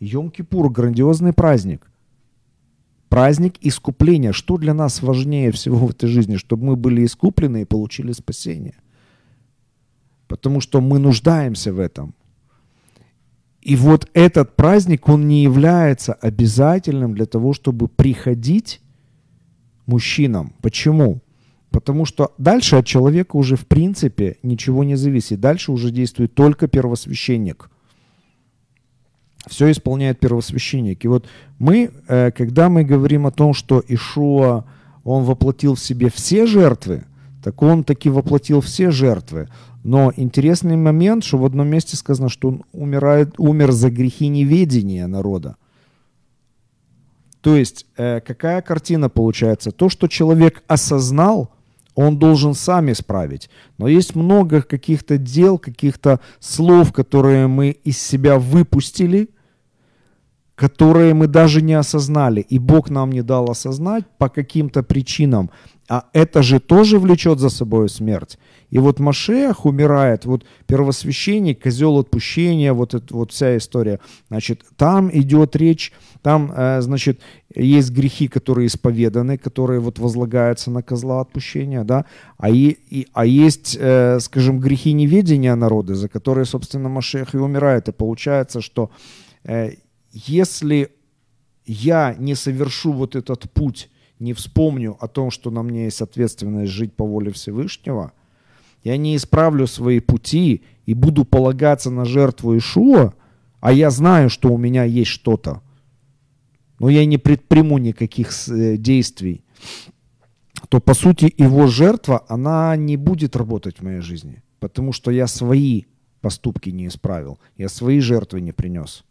Speaker 3: Йом-Кипур – грандиозный праздник. Праздник искупления. Что для нас важнее всего в этой жизни? Чтобы мы были искуплены и получили спасение. Потому что мы нуждаемся в этом. И вот этот праздник, он не является обязательным для того, чтобы приходить мужчинам. Почему? Потому что дальше от человека уже в принципе ничего не зависит. Дальше уже действует только первосвященник. Все исполняет первосвященник. И вот мы, э, когда мы говорим о том, что Ишуа, он воплотил в себе все жертвы, так он таки воплотил все жертвы. Но интересный момент, что в одном месте сказано, что он умирает, умер за грехи неведения народа. То есть э, какая картина получается? То, что человек осознал, он должен сам исправить. Но есть много каких-то дел, каких-то слов, которые мы из себя выпустили, которые мы даже не осознали. И Бог нам не дал осознать по каким-то причинам. А это же тоже влечет за собой смерть. И вот Машех умирает, вот первосвященник, козел отпущения, вот эта вот вся история. Значит, там идет речь, там, э, значит, есть грехи, которые исповеданы, которые вот возлагаются на козла отпущения, да, а, и, и, а есть, э, скажем, грехи неведения народа, за которые, собственно, Машех и умирает. И получается, что э, если я не совершу вот этот путь, не вспомню о том, что на мне есть ответственность жить по воле Всевышнего, я не исправлю свои пути и буду полагаться на жертву Ишуа, а я знаю, что у меня есть что-то, но я не предприму никаких э, действий, то по сути его жертва, она не будет работать в моей жизни, потому что я свои поступки не исправил, я свои жертвы не принес.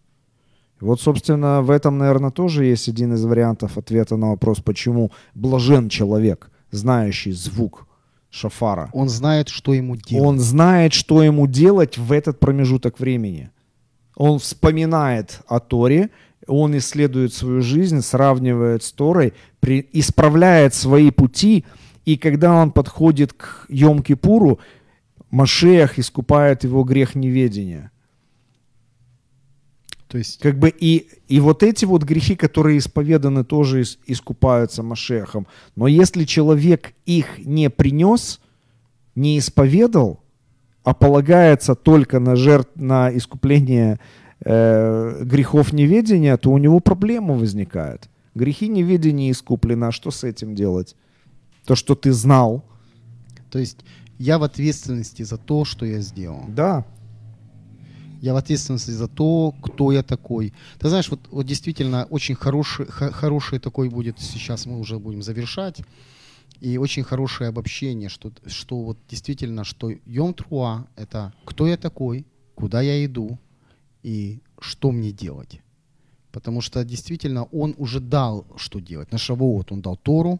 Speaker 3: Вот, собственно, в этом, наверное, тоже есть один из вариантов ответа на вопрос, почему блажен человек, знающий звук шафара.
Speaker 2: Он знает, что ему делать.
Speaker 3: Он знает, что ему делать в этот промежуток времени. Он вспоминает о Торе, он исследует свою жизнь, сравнивает с Торой, при, исправляет свои пути, и когда он подходит к Йом-Кипуру, Машеях искупает его грех неведения. То есть... Как бы и, и вот эти вот грехи, которые исповеданы, тоже ис, искупаются Машехом. Но если человек их не принес, не исповедал, а полагается только на, жертв, на искупление э, грехов неведения, то у него проблема возникает. Грехи неведения искуплены, а что с этим делать? То, что ты знал.
Speaker 2: То есть я в ответственности за то, что я сделал.
Speaker 3: Да
Speaker 2: я в ответственности за то, кто я такой. Ты знаешь, вот, вот действительно очень хороший, хороший такой будет, сейчас мы уже будем завершать, и очень хорошее обобщение, что, что вот действительно, что Йом Труа – это кто я такой, куда я иду и что мне делать. Потому что действительно он уже дал, что делать. На Шавуот он дал Тору,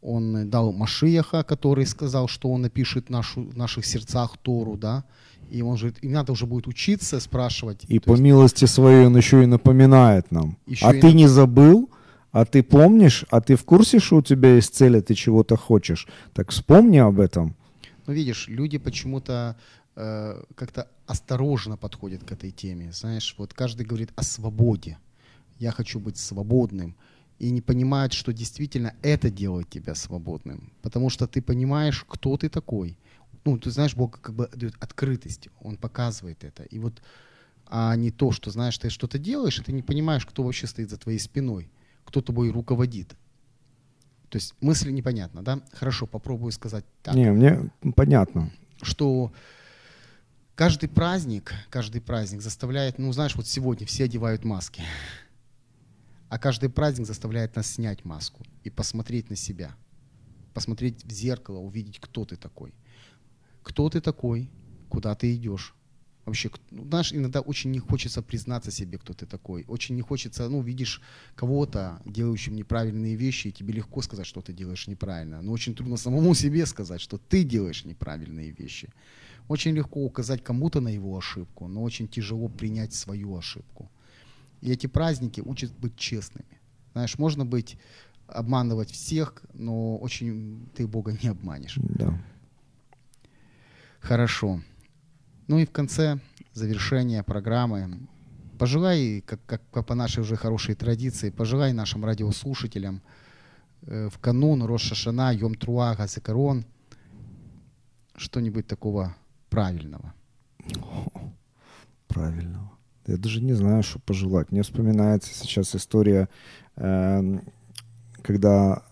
Speaker 2: он дал Машияха, который сказал, что он напишет нашу, в наших сердцах Тору, да, и он же, и надо уже будет учиться, спрашивать.
Speaker 3: И по есть... милости своей он еще и напоминает нам. Еще а и... ты не забыл? А ты помнишь? А ты в курсе, что у тебя есть цель, а ты чего-то хочешь? Так вспомни об этом.
Speaker 2: Ну, видишь, люди почему-то э, как-то осторожно подходят к этой теме. Знаешь, вот каждый говорит о свободе. Я хочу быть свободным. И не понимают, что действительно это делает тебя свободным. Потому что ты понимаешь, кто ты такой – ну, ты знаешь, Бог как бы дает открытость, Он показывает это. И вот, а не то, что, знаешь, ты что-то делаешь, и ты не понимаешь, кто вообще стоит за твоей спиной, кто тобой руководит. То есть мысль непонятна, да? Хорошо, попробую сказать так.
Speaker 3: Не, мне понятно.
Speaker 2: Что Каждый праздник, каждый праздник заставляет, ну знаешь, вот сегодня все одевают маски. А каждый праздник заставляет нас снять маску и посмотреть на себя. Посмотреть в зеркало, увидеть, кто ты такой. Кто ты такой, куда ты идешь. Вообще, ну, знаешь, иногда очень не хочется признаться себе, кто ты такой. Очень не хочется, ну, видишь кого-то, делающим неправильные вещи, и тебе легко сказать, что ты делаешь неправильно. Но очень трудно самому себе сказать, что ты делаешь неправильные вещи. Очень легко указать кому-то на его ошибку, но очень тяжело принять свою ошибку. И эти праздники учат быть честными. Знаешь, можно быть, обманывать всех, но очень ты Бога не обманешь.
Speaker 3: Да.
Speaker 2: Хорошо. Ну и в конце завершения программы пожелай, как, как, по нашей уже хорошей традиции, пожелай нашим радиослушателям э, в канун Роша Шана, Йом Труа, Газекарон что-нибудь такого правильного.
Speaker 3: Правильного. Я даже не знаю, что пожелать. Мне вспоминается сейчас история, э, когда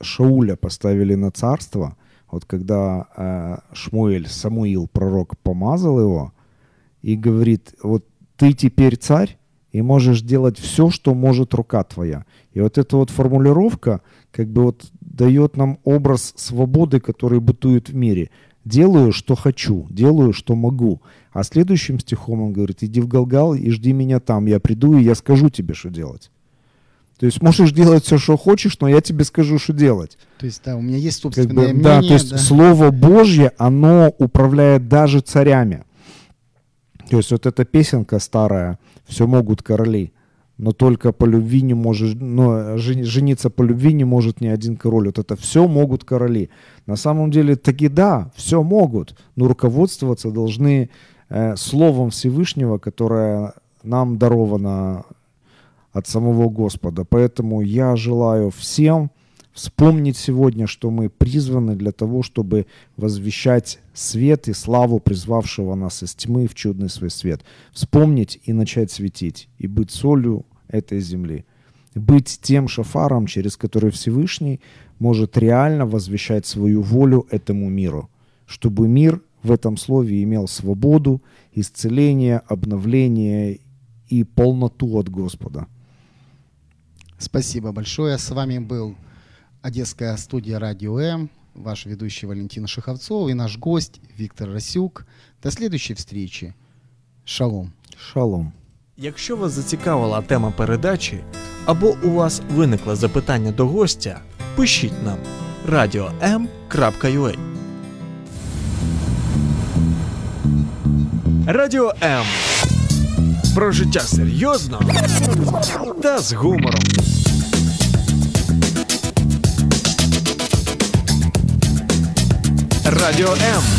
Speaker 3: Шауля поставили на царство. Вот когда э, Шмуэль, Самуил, пророк, помазал его и говорит, вот ты теперь царь, и можешь делать все, что может рука твоя. И вот эта вот формулировка как бы вот дает нам образ свободы, который бытует в мире. Делаю, что хочу, делаю, что могу. А следующим стихом он говорит, иди в Галгал и жди меня там, я приду и я скажу тебе, что делать. То есть можешь делать все, что хочешь, но я тебе скажу, что делать.
Speaker 2: То есть, да, у меня есть
Speaker 3: Как
Speaker 2: собственное
Speaker 3: бы,
Speaker 2: мнение.
Speaker 3: да, то есть
Speaker 2: да.
Speaker 3: Слово Божье, оно управляет даже царями. То есть вот эта песенка старая «Все могут короли», но только по любви не может, но жен- жениться по любви не может ни один король. Вот это все могут короли. На самом деле таки да, все могут, но руководствоваться должны э, Словом Всевышнего, которое нам даровано от самого Господа. Поэтому я желаю всем вспомнить сегодня, что мы призваны для того, чтобы возвещать свет и славу призвавшего нас из тьмы в чудный свой свет. Вспомнить и начать светить, и быть солью этой земли. Быть тем шафаром, через который Всевышний может реально возвещать свою волю этому миру, чтобы мир в этом слове имел свободу, исцеление, обновление и полноту от Господа.
Speaker 2: Спасибо большое. С вами был Одесская студия Радио М, ваш ведущий Валентин Шаховцов и наш гость Виктор Расюк. До следующей встречи. Шалом.
Speaker 3: Шалом.
Speaker 1: Якщо вас зацікавила тема передачі або у вас виникло запитання до гостя, пишіть нам radio.m.ua Радіо М. Про життя серйозно та з гумором. Радіо М.